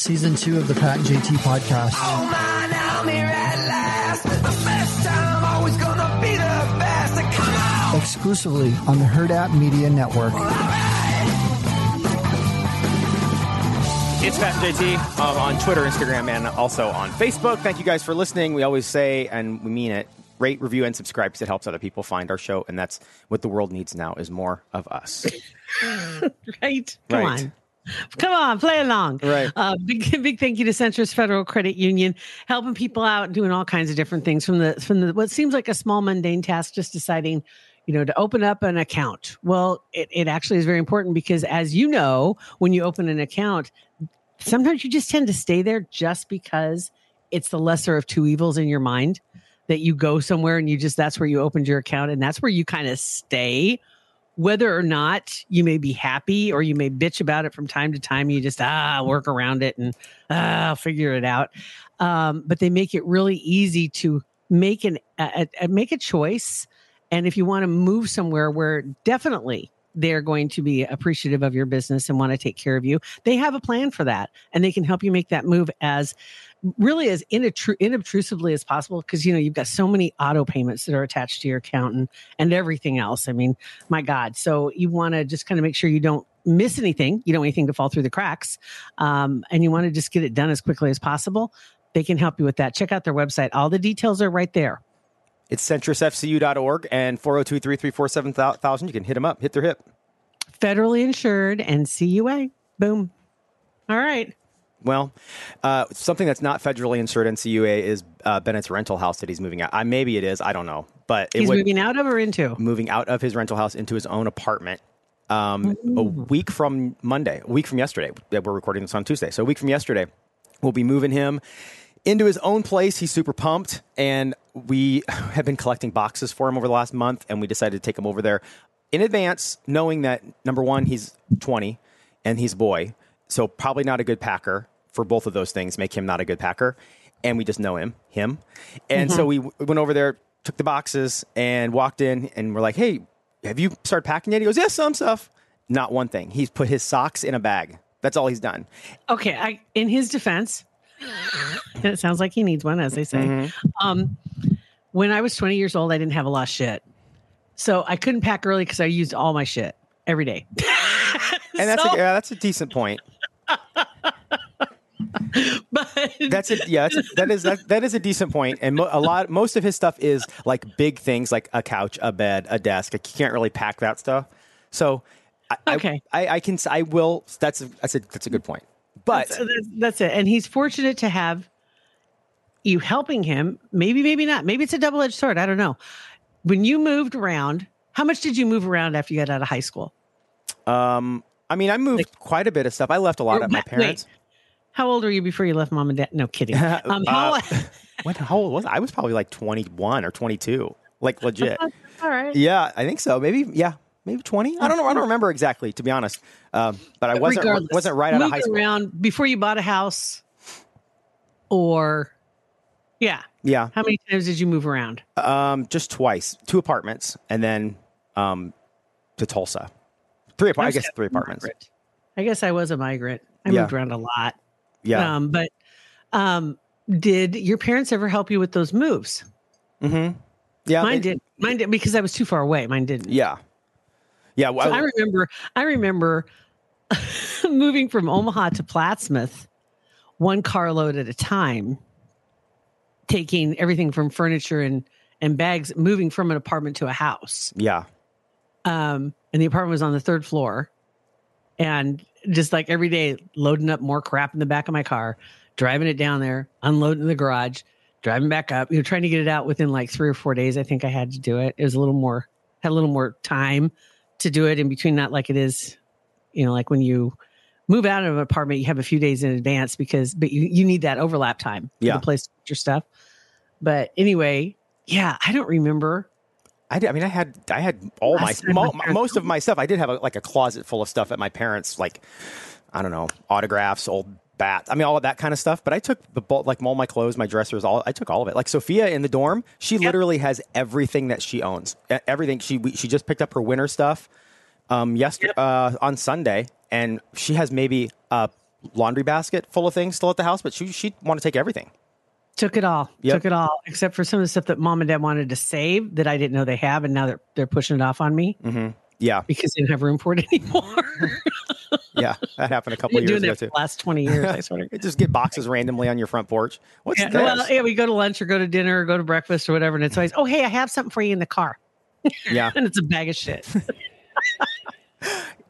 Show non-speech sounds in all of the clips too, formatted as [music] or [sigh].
season two of the Pat and JT podcast. Oh man, I'm here at last. The best time, always gonna be the best. Come on! Exclusively on the Hurrdat Media Network. It's Pat and JT um, on Twitter, Instagram, and also on Facebook. Thank you guys for listening. We always say, and we mean it, rate, review, and subscribe because it helps other people find our show, and that's what the world needs now is more of us. [laughs] right? Come Right. on. Come on, play along. Right. Uh, big [laughs] big thank you to Centris Federal Credit Union, helping people out, doing all kinds of different things from the from the what seems like a small mundane task, just deciding, you know, to open up an account. Well, it, it actually is very important because as you know, when you open an account, sometimes you just tend to stay there just because it's the lesser of two evils in your mind that you go somewhere and you just that's where you opened your account and that's where you kind of stay whether or not you may be happy or you may bitch about it from time to time you just ah work around it and ah figure it out. Um, but they make it really easy to make an a, a, make a choice. And if you want to move somewhere where definitely they're going to be appreciative of your business and want to take care of you. They have a plan for that and they can help you make that move as really as inattru- inobtrusively as possible because you know you've got so many auto payments that are attached to your account and, and everything else. I mean my god. So you want to just kind of make sure you don't miss anything you don't want anything to fall through the cracks um, and you want to just get it done as quickly as possible. They can help you with that. Check out their website. All the details are right there It's centrisfcu.org and 402 334 7000. You can hit them up, hit their hip. federally insured NCUA boom all right Well, uh, something that's not federally insured NCUA is uh, Bennett's rental house that he's moving out. Uh, maybe it is. I don't know. But he's would, moving out of or into moving out of his rental house into his own apartment um, a week from Monday, a week from yesterday. Yeah, We're recording this on Tuesday. So a week from yesterday, we'll be moving him into his own place. He's super pumped. And we [laughs] have been collecting boxes for him over the last month. And we decided to take him over there in advance, knowing that number one, he's 20 and he's a boy. So probably not a good packer for both of those things, make him not a good packer. And we just know him, him. And so mm-hmm. we w- went over there, took the boxes and walked in and we're like, hey, have you started packing yet? He goes, yeah, some stuff. Not one thing. He's put his socks in a bag. That's all he's done. okay i in his defense and it sounds like he needs one as they say um when i was 20 years old i didn't have a lot of shit so i couldn't pack early because i used all my shit every day And that's [laughs] So- a, yeah, that's a decent point. [laughs] but That's it. yeah, that's a, that is that, that is a decent point. And mo- a lot most of his stuff is like big things like a couch, a bed, a desk. Like, you can't really pack that stuff. So I, I- Okay. I, I can s- I will that's a, that's a that's a good point. But So that's, that's it. And he's fortunate to have you helping him. Maybe, maybe not. Maybe it's a double edged sword. I don't know. When you moved around, how much did you move around after you got out of high school? um I mean I moved quite a bit of stuff. I left a lot at my Wait, parents. How old were you before you left mom and dad? No kidding. [laughs] Um, how, Uh, [laughs] When how old was I? I was probably like 21 or 22. Like legit. [laughs] all right. Yeah, I think so. Maybe yeah, maybe 20. I don't know. I don't remember exactly to be honest. Um, but I wasn't Regardless, wasn't right out of high school. around before you bought a house, or yeah. Yeah. How many times did you move around? Um, just twice, two apartments, and then um, to Tulsa. Three apart. I guess three apartments. migrant. I guess I was a migrant. I Yeah. moved around a lot. Yeah. Um, but um, did your parents ever help you with those moves? mm-hmm. Yeah. Mine it- did. Mine did because I was too far away. Mine didn't. Yeah. Yeah. well, So I remember. I remember [laughs] moving from Omaha to Plattsmouth, one carload at a time, taking everything from furniture and and bags, moving from an apartment to a house. yeah. Um, and the apartment was on the third floor, and just like every day, loading up more crap in the back of my car, driving it down there, unloading in the garage, driving back up. You know, trying to get it out within like three or four days. I think I had to do it. It was a little more had a little more time to do it in between. Not like it is, you know, like when you move out of an apartment, you have a few days in advance because, but you you need that overlap time. Yeah. the place your stuff. But anyway, yeah, I don't remember. I, did, I mean, I had I had all my, Last mo- my most of my stuff. I did have a, like a closet full of stuff at my parents, like I don't know, autographs, old bats. I mean, all of that kind of stuff. But I took the bulk, like all my clothes, my dressers, all I took all of it. Like Sophia in the dorm, she literally has everything that she owns. E- Everything she we, she just picked up her winter stuff um yesterday uh, on Sunday, and she has maybe a laundry basket full of things still at the house, but she she'd want to take everything. Took it all. Yep. Took it all, except for some of the stuff that mom and dad wanted to save that I didn't know they have, and now they're they're pushing it off on me Yeah, because they didn't have room for it anymore. yeah, that happened a couple of years doing ago that too. last twenty years. I [laughs] swear. Just get boxes randomly on your front porch. What's Yeah, this? well, yeah, we go to lunch or go to dinner or go to breakfast or whatever, and it's always, oh, hey, I have something for you in the car, yeah, [laughs] and it's a bag of shit. [laughs]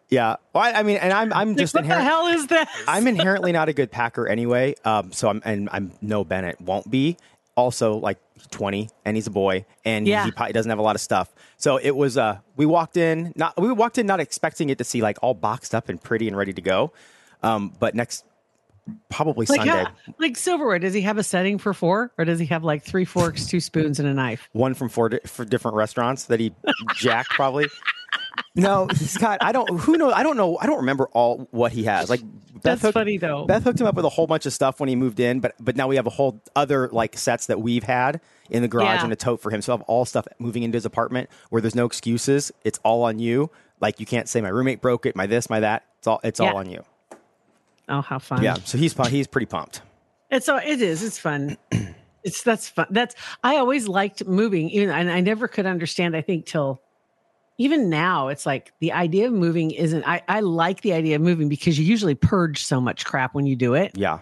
yeah. Well, I, I mean, and I'm I'm just what the hell is this? I'm inherently not a good packer anyway. Um, so I'm and I'm no Bennett won't be. Also, like 20, and he's a boy, and Yeah. he probably doesn't have a lot of stuff. So it was. Uh, we walked in not we walked in not expecting it to see like all boxed up and pretty and ready to go. Um, but next, probably like, Sunday, how, like silverware. Does he have a setting for four, or does he have like three forks, two spoons, and a knife? one from four di- for different restaurants that he [laughs] jacked probably. No, he's got. I don't. Who knows? I don't know. I don't remember all what he has. Like Beth That's hooked- funny, though. Beth hooked him up with a whole bunch of stuff when he moved in, but but now we have a whole other like sets that we've had in the garage Yeah. and a tote for him. So I have all stuff moving into his apartment where there's no excuses. It's all on you. Like you can't say my roommate broke it, my this, my that. It's all it's Yeah. all on you. Oh, how fun! Yeah. So he's he's pretty pumped. It's all it is. It's fun. [clears throat] It's that's fun. That's I always liked moving, even and I never could understand. I think till even now, it's like the idea of moving isn't. I I like the idea of moving because you usually purge so much crap when you do it. Yeah.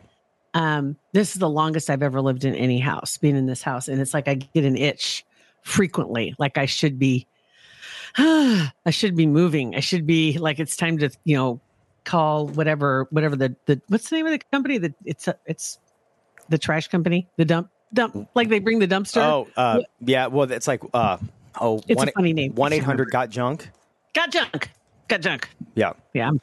Um, this is the longest I've ever lived in any house, being in this house, and it's like I get an itch frequently, like I should be. [sighs] I should be moving. I should be like it's time to you know call whatever whatever the the what's the name of the company that it's a, it's the trash company the dump dump like they bring the dumpster. Oh, uh, yeah. Well, it's like uh, oh, It's a funny name. One eight hundred got junk. got junk, got junk. Yeah. Yeah, I'm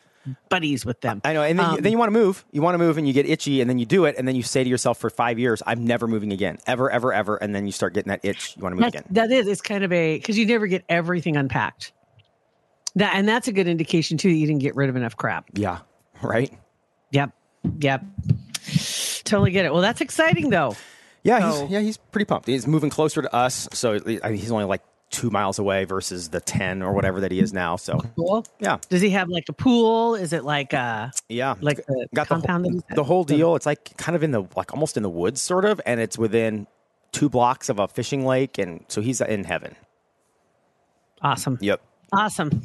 buddies with them. I know, and then, you, Um, then you want to move. You want to move, and you get itchy, and then you do it, and then you say to yourself for five years, "I'm never moving again, ever, ever, ever." And then you start getting that itch. You want to move again. that is, it's kind of a because you never get everything unpacked. That and that's a good indication too that you didn't get rid of enough crap. Yeah, right. Yep, yep. Totally get it. Well, that's exciting though. Yeah, So- he's, yeah, he's pretty pumped. He's moving closer to us, so he's only like two miles away versus the ten or whatever that he is now. So Cool. yeah, Does he have like a pool? Is it like uh yeah, like the got compound that whole, the whole deal. It's like kind of in the like almost in the woods, sort of, and it's within two blocks of a fishing lake, and so he's in heaven. awesome? Yep. Awesome.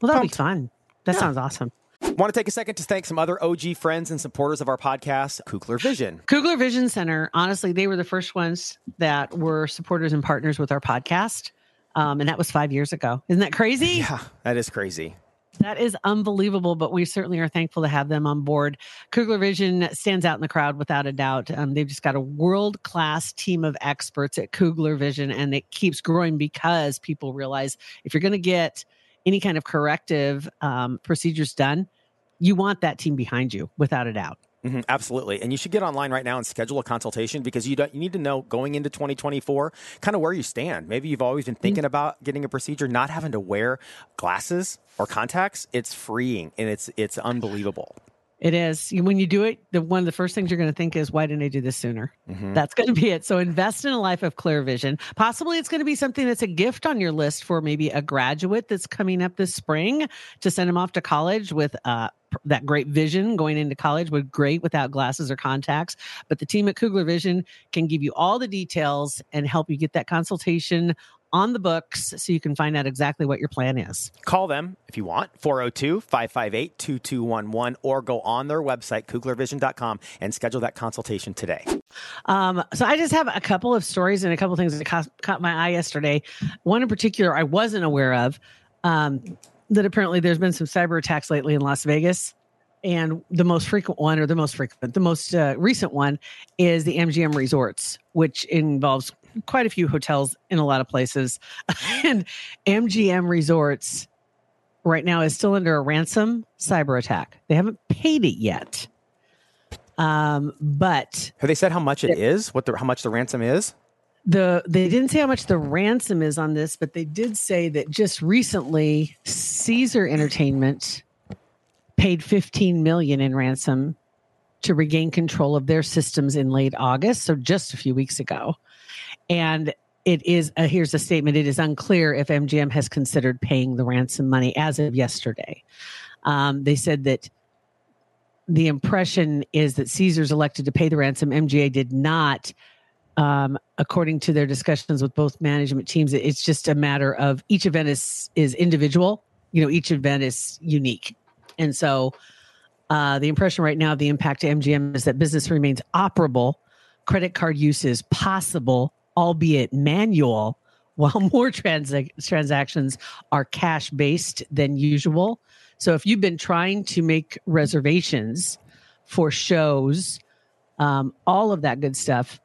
Well, that'll be fun. That Yeah. sounds awesome. Want to take a second to thank some other OG friends and supporters of our podcast, Kugler Vision. Kugler Vision Center, honestly, they were the first ones that were supporters and partners with our podcast. Um, and that was five years ago. Isn't that crazy? [laughs] Yeah, that is crazy. That is unbelievable, but we certainly are thankful to have them on board. Kugler Vision stands out in the crowd without a doubt. Um, they've just got a world class team of experts at Kugler Vision, and it keeps growing because people realize if you're going to get any kind of corrective um, procedures done, you want that team behind you without a doubt. Mhm, absolutely. And you should get online right now and schedule a consultation because you don't, you need to know going into 2024 kind of where you stand. Maybe you've always been thinking about getting a procedure, not having to wear glasses or contacts. It's freeing and it's it's unbelievable. It is. When you do it, the one of the first things you're going to think is, why didn't I do this sooner? Mm-hmm. That's going to be it. So invest in a life of clear vision. Possibly it's going to be something that's a gift on your list for maybe a graduate that's coming up this spring to send them off to college with uh, that great vision going into college would great without glasses or contacts. But the team at Kugler Vision can give you all the details and help you get that consultation on the books so you can find out exactly what your plan is. Call them if you want, 402 558 2211, or go on their website, kuglervision.com, and schedule that consultation today. Um, so I just have a couple of stories and a couple of things that caught, caught my eye yesterday. One in particular I wasn't aware of. Um, that apparently there's been some cyber attacks lately in Las Vegas, and the most frequent one, or the most frequent, the most uh, recent one, is the MGM Resorts, which involves quite a few hotels in a lot of places. [laughs] and MGM Resorts right now is still under a ransom cyber attack. They haven't paid it yet. Um, but Have they said how much it is? What the how much the ransom is? The they didn't say how much the ransom is on this, but they did say that just recently Caesar Entertainment paid 15 million in ransom to regain control of their systems in late August, so just a few weeks ago. And it is uh, here's a statement it is unclear if MGM has considered paying the ransom money as of yesterday. Um, they said that the impression is that Caesars elected to pay the ransom. MGM did not. Um, according to their discussions with both management teams, it's just a matter of each event is is individual. You know, each event is unique, and so uh, the impression right now of the impact to MGM is that business remains operable, credit card use is possible, albeit manual, [laughs] while more transac- transactions are cash based than usual. So if you've been trying to make reservations for shows, um, all of that good stuff,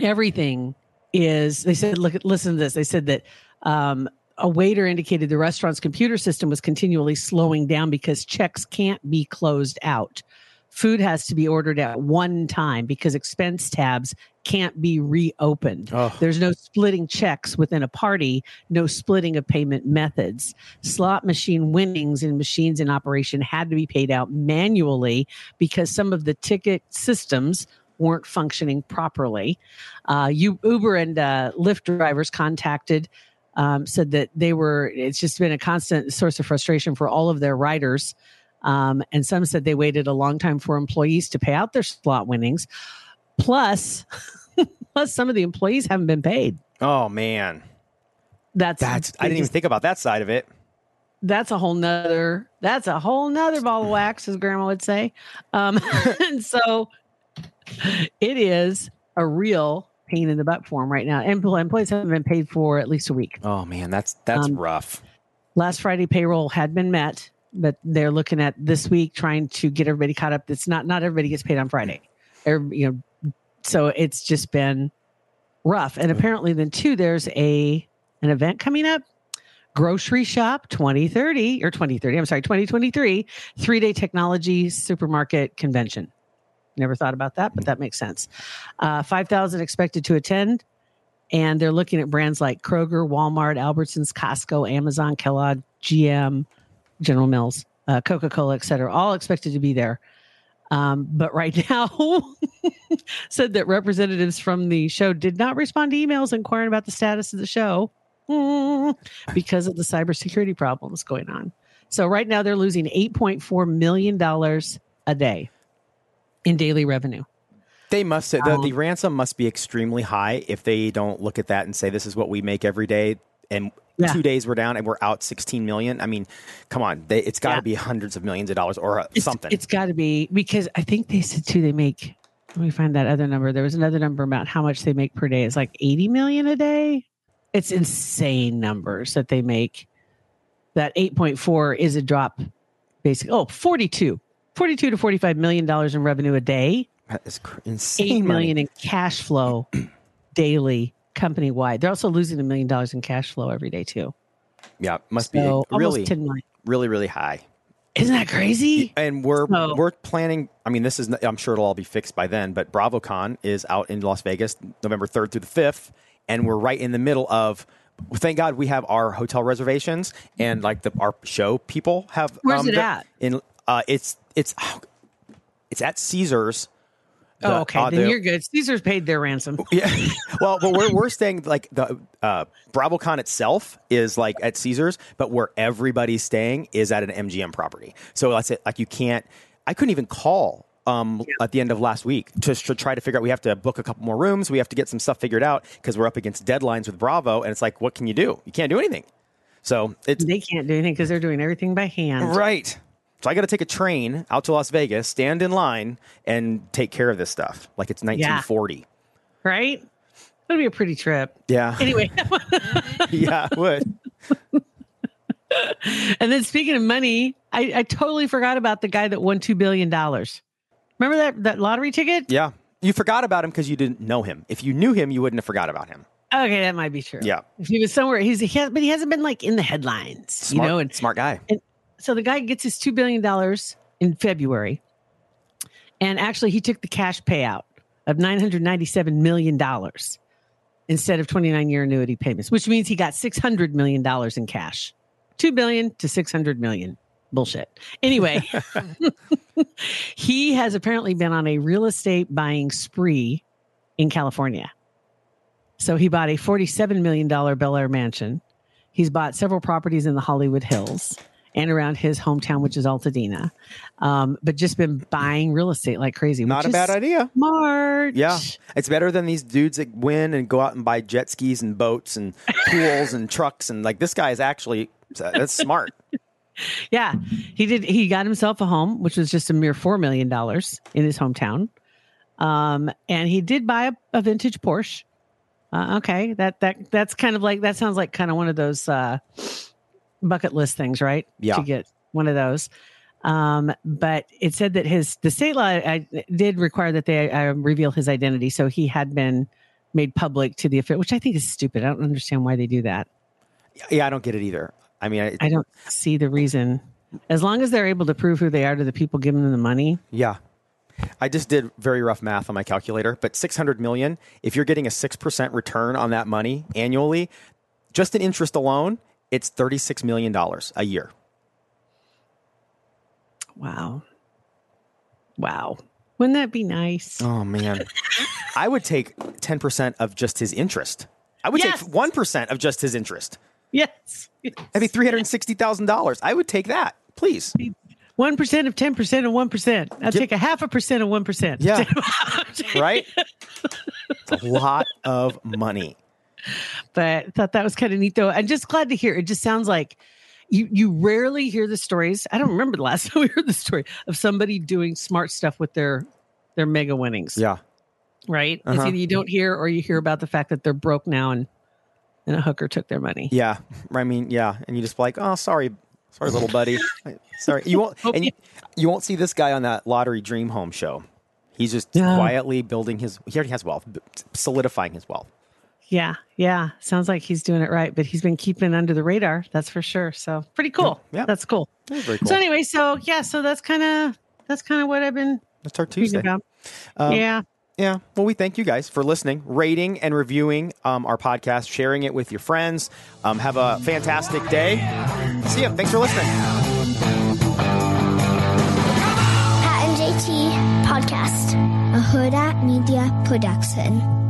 everything is. They said, look, listen to this. They said that um, a waiter indicated the restaurant's computer system was continually slowing down because checks can't be closed out. Food has to be ordered at one time because expense tabs can't be reopened. Oh. There's no splitting checks within a party, no splitting of payment methods. Slot machine winnings in machines in operation had to be paid out manually because some of the ticket systems weren't functioning properly. Uh, you, Uber and uh, Lyft drivers contacted um, said that they were it's just been a constant source of frustration for all of their riders. Um, and some said they waited a long time for employees to pay out their slot winnings. Plus [laughs] plus some of the employees haven't been paid. Oh man, that's that's I didn't even think about that side of it. that's a whole nother that's a whole nother ball of [sighs] wax as grandma would say. Um [laughs] and so it is a real pain in the butt for them right now Empl- employees haven't been paid for at least a week Oh man, that's that's Um, rough. last Friday payroll had been met, but they're looking at this week trying to get everybody caught up. It's not not everybody gets paid on Friday, Every- you know, so it's just been rough. And apparently, then too, there's a an event coming up. Grocery Shop 2030 or 2030, I'm sorry, 2023, three day technology supermarket convention. Never thought about that, but that makes sense. Uh, 5,000 expected to attend. And they're looking at brands like Kroger, Walmart, Albertsons, Costco, Amazon, Kellogg, GM, General Mills, uh, Coca Cola, et cetera, all expected to be there. Um, but right [laughs] now, said that representatives from the show did not respond to emails inquiring about the status of the show [laughs] because of the cybersecurity problems going on. So right now, they're losing $8.4 million a day in daily revenue. They must say the, Um, the ransom must be extremely high if they don't look at that and say this is what we make every day and Yeah. two days we're down and we're out 16 million. I mean, come on, they, it's got to Yeah. be hundreds of millions of dollars or uh, It's- something. It's got to be because I think they said too they make. Let me find that other number. There was another number about how much they make per day. It's like eighty million a day. It's insane numbers that they make. That eight point four is a drop, basically. Oh, 42. 42 to 45 million dollars in revenue a day. That is cr- insane. Eight money. million in cash flow [clears throat] daily, company wide. They're also losing a million dollars in cash flow every day too. Yeah, must So be really, 10 million. really, really high. Isn't that crazy? And we're So- we're planning. I mean, this is. I'm sure it'll all be fixed by then. But BravoCon is out in Las Vegas, November 3rd through the 5th, and we're right in the middle of. Thank God we have our hotel reservations and like the our show people have. Where's it the- at? In uh, it's it's it's at Caesars. Oh, okay. uh, then the- you're good. Caesar's paid their ransom. [laughs] yeah. Well, but we're we're staying like the uh, BravoCon itself is like at Caesars, but where everybody's staying is at an MGM property. So that's it. Like you can't. I couldn't even call um, at the end of last week to, to try to figure out. We have to book a couple more rooms. We have to get some stuff figured out because we're up against deadlines with Bravo, and it's like, what can you do? You can't do anything. So it's They can't do anything because they're doing everything by hand. right. So I got to take a train out to Las Vegas, stand in line, and take care of this stuff like it's 1940. Right? It'd be a pretty trip. Yeah. Anyway, [laughs] [laughs] yeah, it would. and then speaking of money, I, I totally forgot about the guy that won $2 billion. Remember that, that lottery ticket? Yeah. You forgot about him because you didn't know him. If you knew him, you wouldn't have forgot about him. Okay, that might be true. Yeah. If he was somewhere, he's, he has, but he hasn't been like in the headlines, Smart, you know, and smart guy. So the guy gets his $2 billion in February. And actually, he took the cash payout of $997 million instead of 29 year annuity payments, which means he got $600 million in cash. 2 billion to 600 million. Bullshit. Anyway, [laughs] he has apparently been on a real estate buying spree in California. So he bought a $47 million Bel Air mansion. He's bought several properties in the Hollywood Hills and around his hometown, which is Altadena. Um, but just been buying real estate like crazy. Not a bad idea. Smart. Yeah, it's better than these dudes that win and go out and buy jet skis and boats and [laughs] pools and trucks and like this guy is actually that's smart. [laughs] Yeah, he did. He got himself a home, which was just a mere four million dollars in his hometown. Um, and he did buy a, a vintage Porsche. Uh, okay, that that that's kind of like that sounds like kind of one of those uh, bucket list things, right? Yeah. to get one of those. Um, but it said that his the state law I, did require that they uh, reveal his identity, so he had been made public to the official, which I think is stupid. I don't understand why they do that. Yeah, I don't get it either. I mean, I, I don't see the reason. As long as they're able to prove who they are to the people giving them the money, yeah. I just did very rough math on my calculator, but 600 million, if you're getting a 6% return on that money annually, just in interest alone, it's 36 million dollars a year. wow, wow, wouldn't that be nice? Oh man. [laughs] I would take 10% of just his interest. I would Yes. take 1% of just his interest. Yes, That'd be $360,000. I would take that. Please. one percent of ten percent of one percent. I'll take a half a percent of one percent. Yeah. [laughs] Right? it's a lot of money. But I thought that was kind of neat though. I'm just glad to hear. It just sounds like you you rarely hear the stories. I don't remember the last [laughs] time we heard the story of somebody doing smart stuff with their their mega winnings. Yeah. Right? Uh-huh. either you don't hear or you hear about the fact that they're broke now and and a hooker took their money. Yeah. I mean, yeah. And you just like, oh, sorry. Sorry, little buddy. [laughs] sorry. You won't, and you, you won't see this guy on that lottery dream home show. He's just Yeah. quietly building his, he already has wealth, solidifying his wealth. Yeah, yeah. Sounds like he's doing it right, but he's been keeping under the radar. That's for sure. So pretty cool. Yeah. that's cool. Yeah, very cool. So anyway, so yeah, so that's kind of that's kind of what I've been That's our thinking Tuesday. about. Um, yeah, Yeah. Well, we thank you guys for listening, rating, and reviewing um, our podcast, sharing it with your friends. Um, have a fantastic day. See you. Thanks for listening. Pat and JT Podcast, a Hurrdat Media Production.